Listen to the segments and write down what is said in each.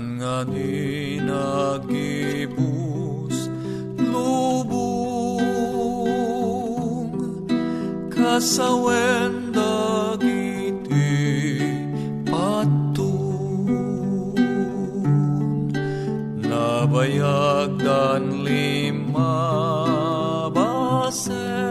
nga ni nagibus lubong kasawen dagiti patun. Nabayag dan lima basen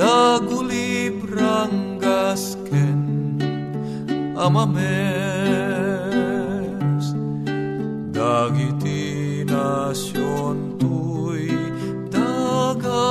dagulib gasken amames dagiti nasyon tuy daga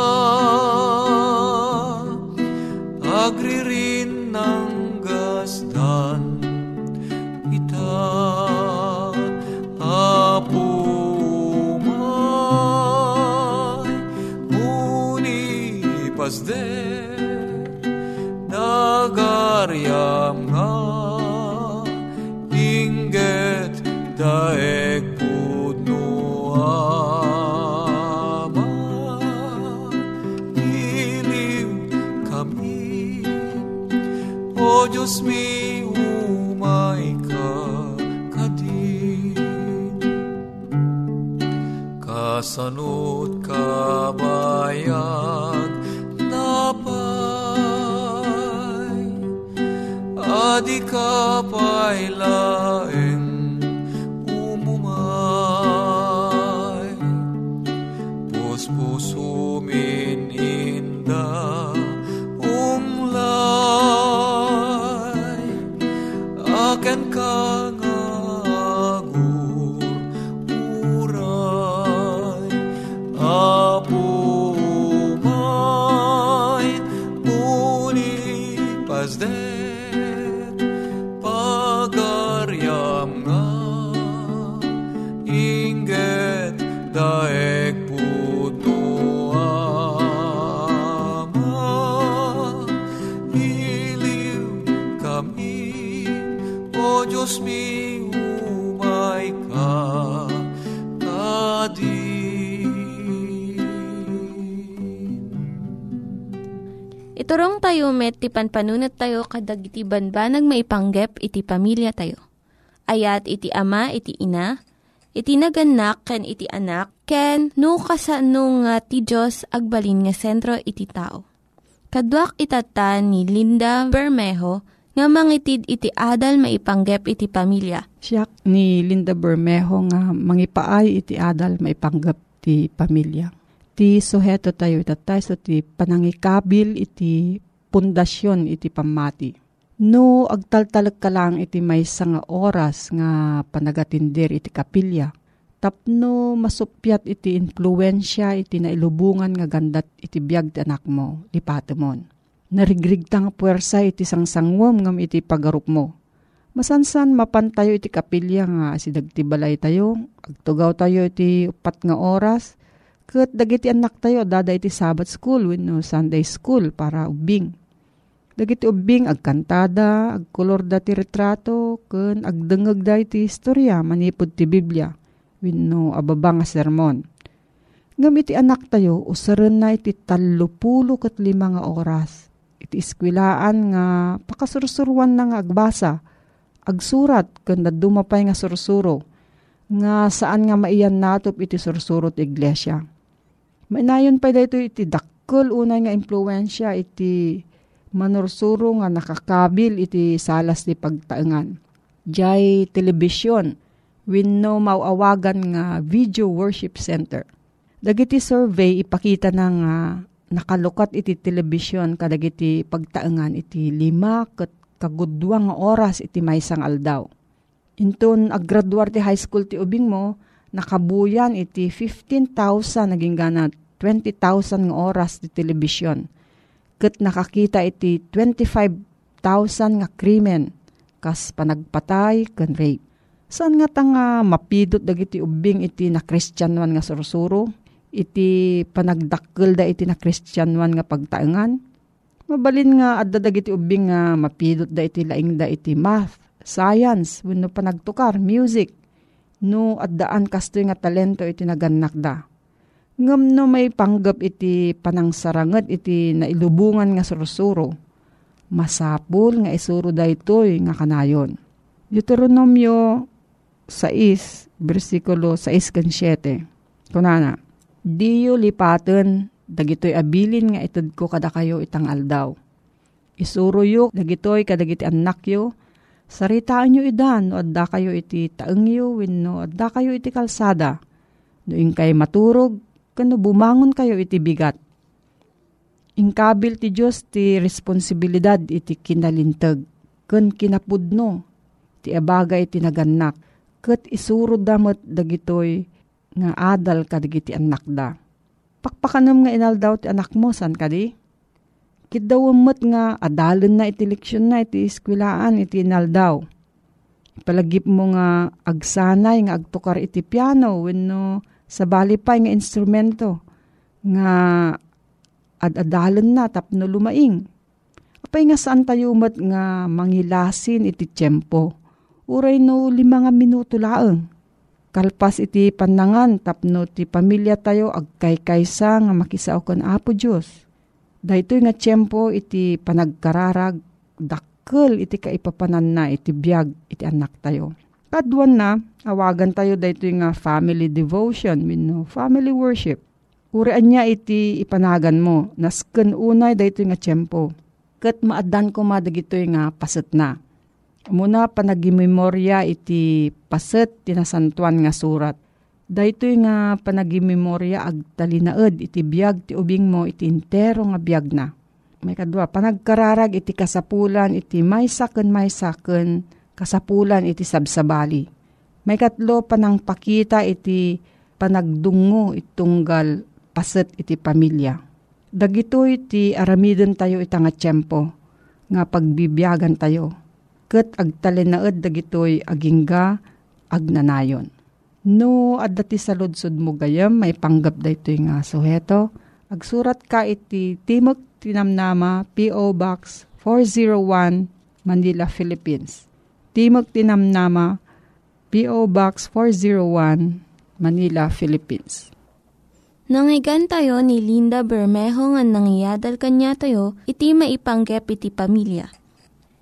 kasanot kabayan napay adi ka pailaeng O Diyos mi, umay ka, Iturong tayo met, ti panpanunat tayo kadag iti banbanag maipanggep iti pamilya tayo. Ayat iti ama, iti ina, iti naganak, ken iti anak, ken nukasano nga ti Diyos agbalin nga sentro iti tao. Kaduak itatan ni Linda Bermejo nga mangitid iti adal maipanggep iti pamilya. Siya ni Linda Bermejo nga mangipaay iti adal maipanggep ti pamilya iti suheto tayo itatay so ti panangikabil iti pundasyon iti pamati. No agtaltalag ka lang iti may nga oras nga panagatindir iti kapilya. Tapno masupyat iti influensya iti nailubungan nga gandat iti biyag ti anak mo, lipatemon. Narigrig tang puwersa iti sangsangwam ngam iti pagarup mo. Masansan mapantayo iti kapilya nga sidag ti balay tayo, agtugaw tayo iti upat nga oras, Kat dagiti anak tayo, dada iti Sabbath school, no Sunday school, para ubing. Dagiti ubing, agkantada, agkolor da ti retrato, kun agdengeg da iti istorya, manipod ti Biblia, no ababa nga sermon. Ngam iti anak tayo, usaren na iti talupulo kat lima nga oras. Iti iskwilaan nga pakasursuruan na nga agbasa, agsurat, kun dumapay nga sursuro, nga saan nga maiyan natop iti sursurot iglesia Mainayon pa dito iti dakkel unay nga impluensya iti manursuro nga nakakabil iti salas ti pagtaengan. Jay television wenno mauawagan nga video worship center. Dagiti survey ipakita na nga nakalukat iti television kadagiti pagtaengan iti lima ket kagudwang nga oras iti maysang aldaw. Inton aggraduar ti high school ti ubing mo, nakabuyan iti 15,000 naging ganat 20,000 nga oras ti telebisyon. Kat nakakita iti 25,000 nga krimen kas panagpatay ken rape. Saan nga tanga mapidot dagiti ubing iti na kristyanwan nga sursuro? Iti panagdakkel da iti na kristyanwan nga pagtaengan? Mabalin nga adda dagiti ubing nga mapidot da iti laing da iti math, science, wenno panagtukar, music, no addaan kastoy nga talento iti naganak da. Ngam no may panggap iti panangsarangat iti nailubungan nga sursuro. Masapul nga isuro daytoy nga kanayon. Deuteronomio 6, versikulo 6 kan 7. Kunana, Diyo lipaten, dagitoy abilin nga itad ko kada kayo itang aldaw. Isuro yu, dagitoy kadagiti anak yu, saritaan yu idan, no adda kayo iti taeng yu, no adda kayo iti kalsada. Noing kay maturog, kano bumangon kayo iti bigat. Ingkabil ti Diyos ti responsibilidad iti kinalintag, ken kinapudno, ti abagay iti naganak, ket isurod damot dagitoy nga adal kadagiti anak da. Pakpakanam nga inal daw ti anak mo, san kadi? Kit daw nga adalan na iti leksyon na iti iskwilaan iti inal daw. Palagip mo nga agsanay nga agtukar iti piano wenno sa balipay nga instrumento nga adadalan na tapno lumaing. Apay nga saan tayo mat nga mangilasin iti tiyempo. Uray no lima nga minuto laeng. Kalpas iti panangan tapno ti pamilya tayo agkay-kaysa nga makisao kan Apo Diyos. Dahito nga tiyempo iti panagkararag dakkel iti kaipapanan na iti biyag iti anak tayo. Kadwan na, awagan tayo dahito nga family devotion, no, family worship. Urian niya iti ipanagan mo, nasken unay dahito nga tiyempo. Kat maadan ko madagito nga paset na. Muna panagimemorya iti paset tinasantuan nga surat. Dahito nga panagimemorya agtalinaed iti biyag ti ubing mo iti intero nga biyag na. May kadwa, panagkararag iti kasapulan iti may saken may saken kasapulan iti sabsabali. May katlo panang pakita iti panagdungo itunggal paset iti pamilya. Dagito iti aramiden tayo ita nga tiyempo nga pagbibiyagan tayo. Kat agtalenaed dagitoy agingga agnanayon. No, adda ti saludsod mo gayam, may panggap da ito nga suheto. Agsurat ka iti Timok Tinamnama, P.O. Box 401, Manila, Philippines Timog Tinamnama, P.O. Box 401, Manila, Philippines. Nangyigan tayo ni Linda Bermejo nga nangyadal kanya tayo, iti maipanggep iti pamilya.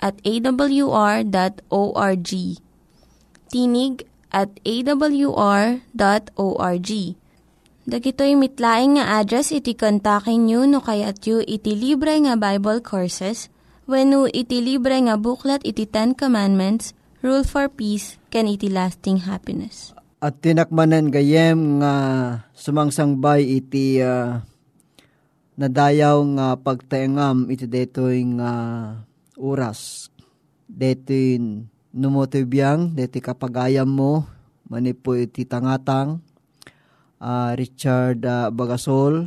at awr.org. Tinig at awr.org. Dagitoy mitlaing nga address iti kontakin nyo no kayat yu iti libre nga Bible Courses when iti libre nga buklat iti Ten Commandments, Rule for Peace, can iti lasting happiness at tinakmanan gayem nga sumangsangbay iti uh, nadayaw nga pagtaengam iti detoy nga oras. Detoy numotoy biyang, detoy kapagayam mo, manipo iti tangatang, uh, Richard uh, Bagasol,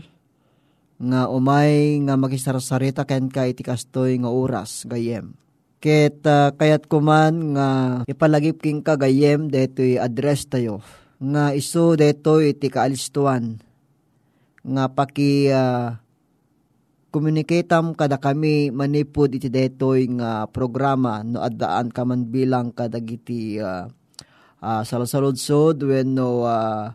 nga umay nga makisarasarita ken ka iti kastoy nga oras gayem. Ket uh, kayat kuman nga ipalagip king kagayem detoy address tayo. Nga iso detoy iti kaalistuan. Nga paki uh, communicatam kada kami manipod iti detoy nga programa no addaan ka man bilang kadagiti uh, uh, salasaludsod when no uh,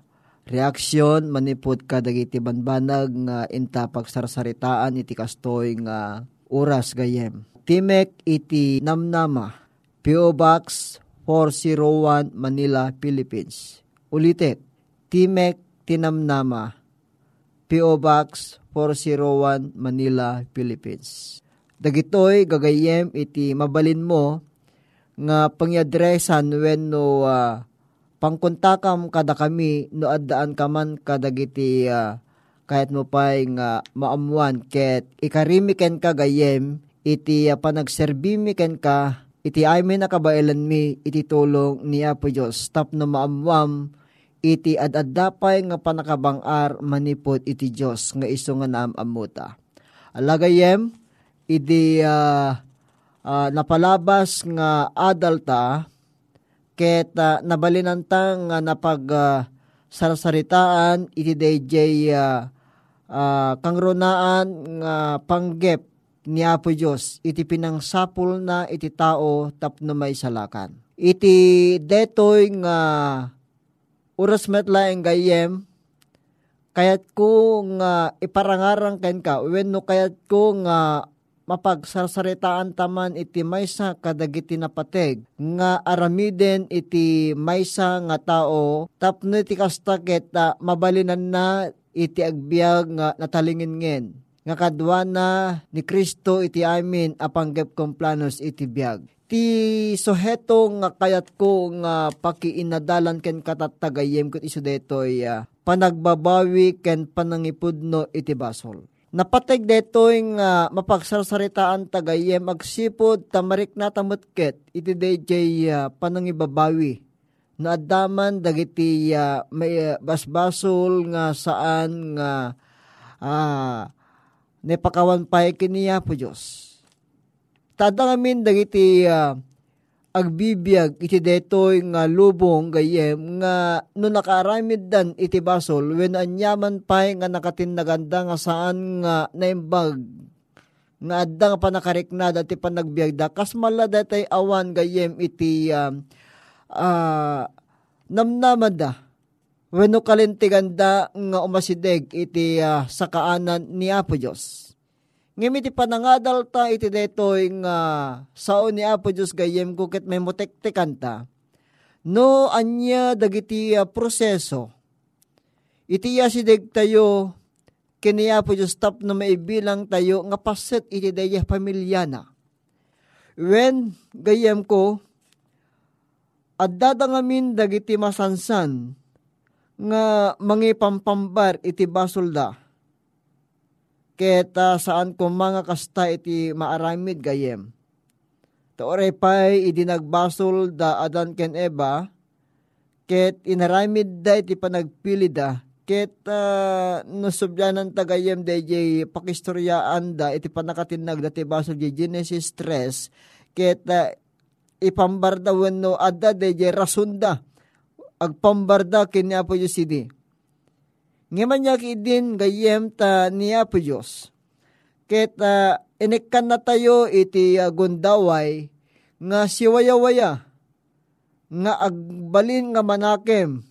reaksyon manipod kadagiti banbanag nga inta pagsarsaritaan iti kastoy nga oras gayem. Timek iti Namnama, P.O. Box 401 Manila, Philippines. Ulitet, Timek Tinamnama, P.O. Box 401 Manila, Philippines. Dagitoy gagayem iti mabalin mo nga pangyadresan when no uh, pangkontakam kada kami no addaan kaman kadagiti uh, kahit mo pa'y nga maamuan ket ikarimiken kagayem iti uh, panagserbimi ken ka, iti ay may nakabailan mi, iti tulong ni Apo Diyos, tap na maamwam, iti adadapay nga panakabangar manipot iti Diyos, nga iso nga naamamuta. Alagayem, iti uh, uh, napalabas nga adalta, ket uh, nabalinantang nga napag uh, sarsaritaan iti DJ uh, uh, kangronaan nga panggep ni Apo Diyos, iti pinangsapul na iti tao tapno may salakan. Iti detoy nga uras metla ang gayem, kayat ko nga iparangarang ken ka, when no kayat ko nga mapagsarsaritaan taman iti maysa kadagiti napateg. Nga aramiden iti maysa nga tao tapno iti kastaket ta mabalinan na iti agbyag nga natalingin ngen nga kadwana ni Kristo iti amin apanggep kong planos iti biyag. Ti soheto nga kayat ko nga pakiinadalan ken katattagayem ket iso detoy uh, panagbabawi ken panangipudno iti basol. Napateg detoy nga mapagsarsaritaan tagayem agsipod tamarik na tamutket iti DJ uh, panangibabawi na adaman dagiti uh, may uh, basbasol nga saan nga uh, ne pakawan pa kiniya po Diyos. Tada ngamin dagiti uh, agbibiyag iti detoy nga lubong gayem nga no nakaramid dan iti basol when anyaman pa nga nakatinaganda nga saan nga naimbag nga adda nga panakarikna dati panagbiag da kas malada tay awan gayem iti uh, uh, namnaman da Weno kalintiganda nga umasideg iti uh, sakaanan ni Apo Diyos. Ngem iti panangadal ta iti detoy nga sao ni Apo Diyos gayem kukit may motektekan ta. No anya dagiti uh, proseso. Iti yasideg tayo kini Apo Diyos tap na maibilang tayo nga paset iti daya pamilyana. When gayem ko, at dadangamin dagiti masansan, nga mangi pampambar iti basulda. Keta saan ko mga kasta iti maaramid gayem. Taoray pa'y idinagbasol da adan ken eba, ket inaramid da iti panagpili da, Ket uh, nasubyanan tagayem DJ pakistoryaan da iti panakatinag dati baso di Genesis 3 ket uh, ipambarda wenno adda DJ rasunda agpambarda ken ni Apo Diyos idi. Ngaman niya din gayem ta ni Apo Diyos. Ket uh, inikkan na tayo iti uh, gundaway nga siwaya-waya nga agbalin nga manakem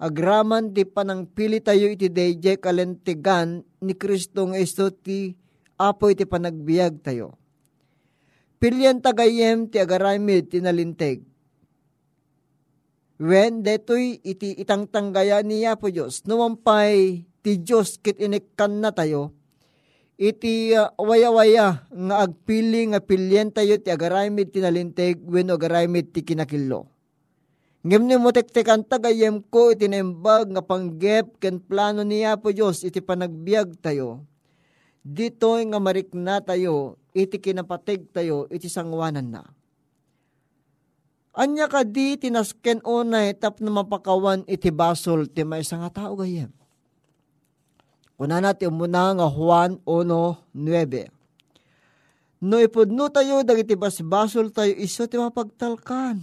agraman ti panang pili tayo iti dayjay kalentigan ni Kristo nga ti apo iti panagbiag tayo. Pilyan tagayem ti agaramid ti. When detoy iti itang tanggaya niya po Diyos, numampay ti Diyos kit inikkan na tayo, iti uh, waya-waya nga agpili nga pilyen tayo ti agaramid ti nalinteg when agaramid ti kinakillo. Ngem mo tektekan tagayem ko iti nembag nga panggep ken plano niya po Diyos iti panagbiag tayo. Dito nga marikna tayo iti kinapateg tayo iti sangwanan na. Anya ka di tinasken unay tap na mapakawan iti basol ti may nga tao gayem. Kuna natin muna nga Juan 1.9. No ipudno tayo dagiti basbasol tayo iso ti mapagtalkan.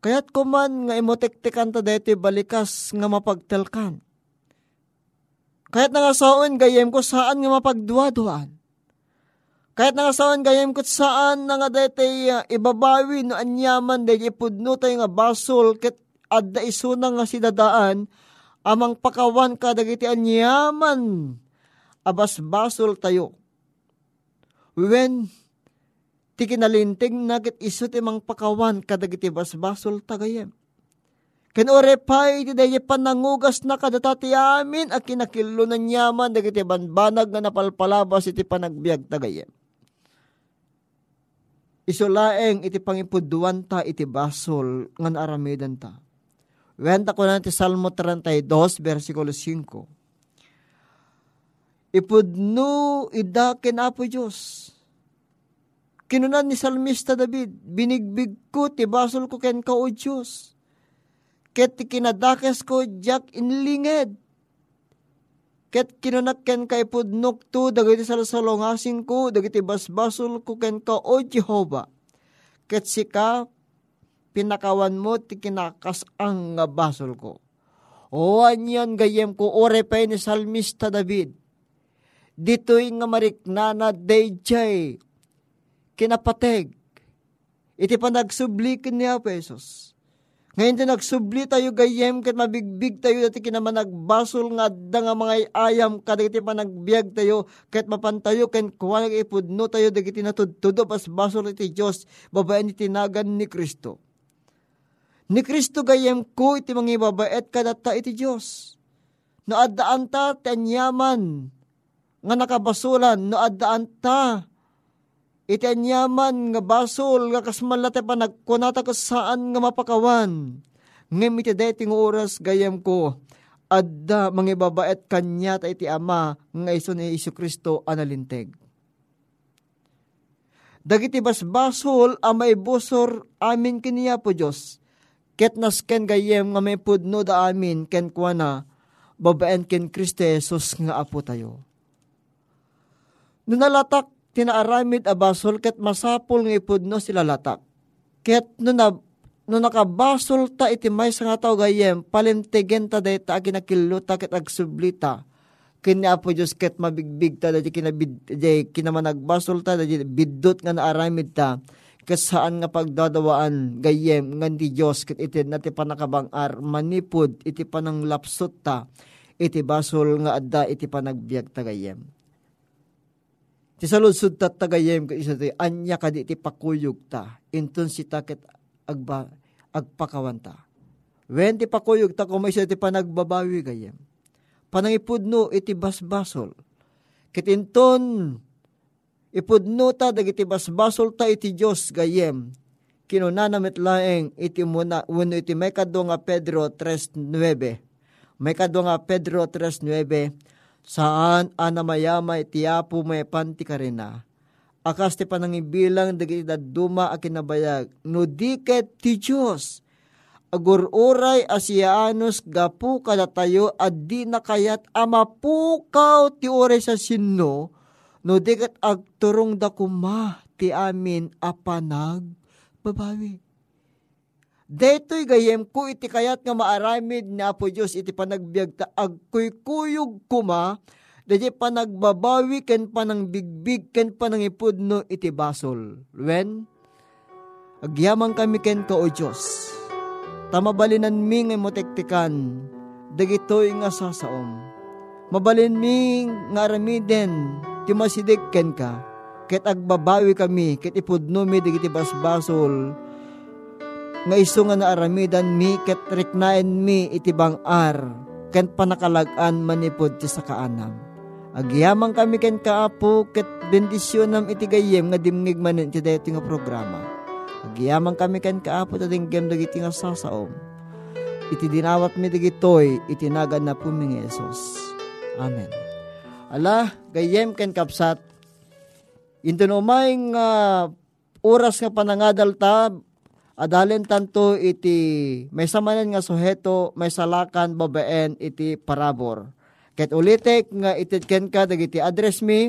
Kaya't kuman nga imotektekan ta deti balikas nga mapagtalkan. Kaya't nangasaon gayem ko saan nga mapagduwa-duaan. Kahit nga saan gayem kat saan na nga dete uh, ibabawi no anyaman de ipudno tayo nga basol ket adda isuna nga sidadaan amang pakawan ka dagiti anyaman abas basol tayo. When ti kinalintig nagit iso ti mang pakawan kadagiti basbasol tagayem. Ken orepay ti dayi panangugas na kadatati amin at kinakilo na nyaman dagiti banbanag nga napalpalabas iti panagbiag tagayem isulaeng iti pangipuduan ta iti basol ngan aramidan ta. Wenta ko na ti Salmo 32, versikulo 5. Ipudno ida apo Diyos. Kinunan ni Salmista David, binigbig ko ti basol ko ken ka o Diyos. Ket ti kinadakes ko jak inlinged. Ket kinunak ken ka ipudnok to dagiti salsalongasing ko dagiti basbasol ko ken ka o Jehova. Ket sika pinakawan mo ti kinakas ang nga basol ko. O anyan gayem ko orepay ni Salmista David. Dito'y nga mariknana dayjay kinapateg. Iti panagsublikin niya pesos. Ngayon din nagsubli tayo gayem kat mabigbig tayo dati kinaman nagbasol nga da nga mga ayam kadagiti pa nagbiag tayo kat mapantayo ken kuha nag-ipudno tayo dagiti natudtudo pas basol iti Diyos babaen iti nagan ni Kristo. Ni Kristo gayem ko iti mga babaet kadata iti Diyos. No addaan ta tanyaman nga nakabasulan no addaan ta iti anyaman nga basol nga kasmalate pa nagkunata ko saan nga mapakawan. Ngem iti dating oras gayam ko, adda mangibabaet kanya ta iti ama nga iso ni Isu Kristo analinteg. Dagiti basbasol a may busor amin kiniya po Diyos. Ket nasken gayem nga may pudno da amin ken kuana babaen ken Kristo Jesus nga apo tayo. Nunalatak tinaaramid a basol ket masapol nga ipudno sila latak. Ket no na no nakabasol ta iti may nga tao gayem palintigen ta dayta aginakilluta ket agsublita. Kini apo Dios ket mabigbig ta dati kinabid dati kinamanagbasol ta dati biddot nga naaramid ta. Ket saan nga pagdadawaan gayem ngan di Dios ket iti nati panakabangar manipud iti panang lapsot ta. Iti basol nga adda iti panagbiag ta gayem Ti saludsud ta tagayem ka isa ti anya ka di ti pakuyog ta. Inton si taket agba, agpakawanta. Wen ti pakuyog ta kung may ti panagbabawi gayem. Panangipudno iti basbasol. Kitinton ipudno ta dagiti basbasol ta iti Dios gayem. Kinunanamit laeng iti muna uno iti may nga Pedro 3.9. May nga Pedro 3.9 saan anamayamay tiyapo may panti ka rin na. Akas ti panangibilang dagiti duma a kinabayag, no di ket ti Diyos, agururay asianos gapu kada tayo at di nakayat amapukaw ti oray sa sinno no dikat agturong da kuma ti amin apanag babawi. Detoy gayem ko iti kayat nga maaramid ni Apo Diyos iti panagbiag ta agkuykuyog kuma Dadi panagbabawi ken panang bigbig ken panang ipudno iti basol. When? Agyamang kami ken ka o Diyos. Tamabalinan mi nga motektikan. Dagitoy nga sasaom. Mabalin mi nga aramiden. Ti masidig ken ka. Ket agbabawi kami. Ket ipudno mi digiti basbasol. Nga iso nga naaramidan mi. Ket riknaen mi iti bangar. Ken panakalagan manipod ti sakaanam Agyamang kami ken kaapo ket bendisyon nam iti gayem nga dimngig manen iti dayto nga programa. Agyamang kami ken kaapo ta dinggem dagiti nga sasaom. Iti dinawat mi dagitoy iti nagan na puming Yesus. Amen. Ala, gayem ken kapsat. Into no nga uh, oras nga panangadal ta adalen tanto iti may samanan nga suheto may salakan babaen iti parabor Ket ulitek nga ititken ka dagiti address mi,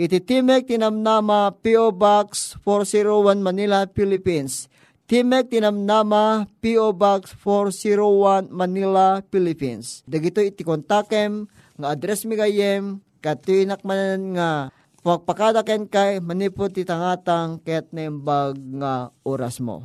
iti Timek Tinamnama P.O. Box 401 Manila, Philippines. Timek Tinamnama P.O. Box 401 Manila, Philippines. Dagito iti kontakem nga address mi gayem katinak manan nga pagpakada ken kay manipot titangatang ket nembag nga oras mo.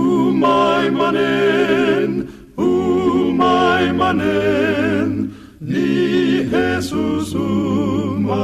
Umaimanen, umaimanen, ni Jesus umaimanen.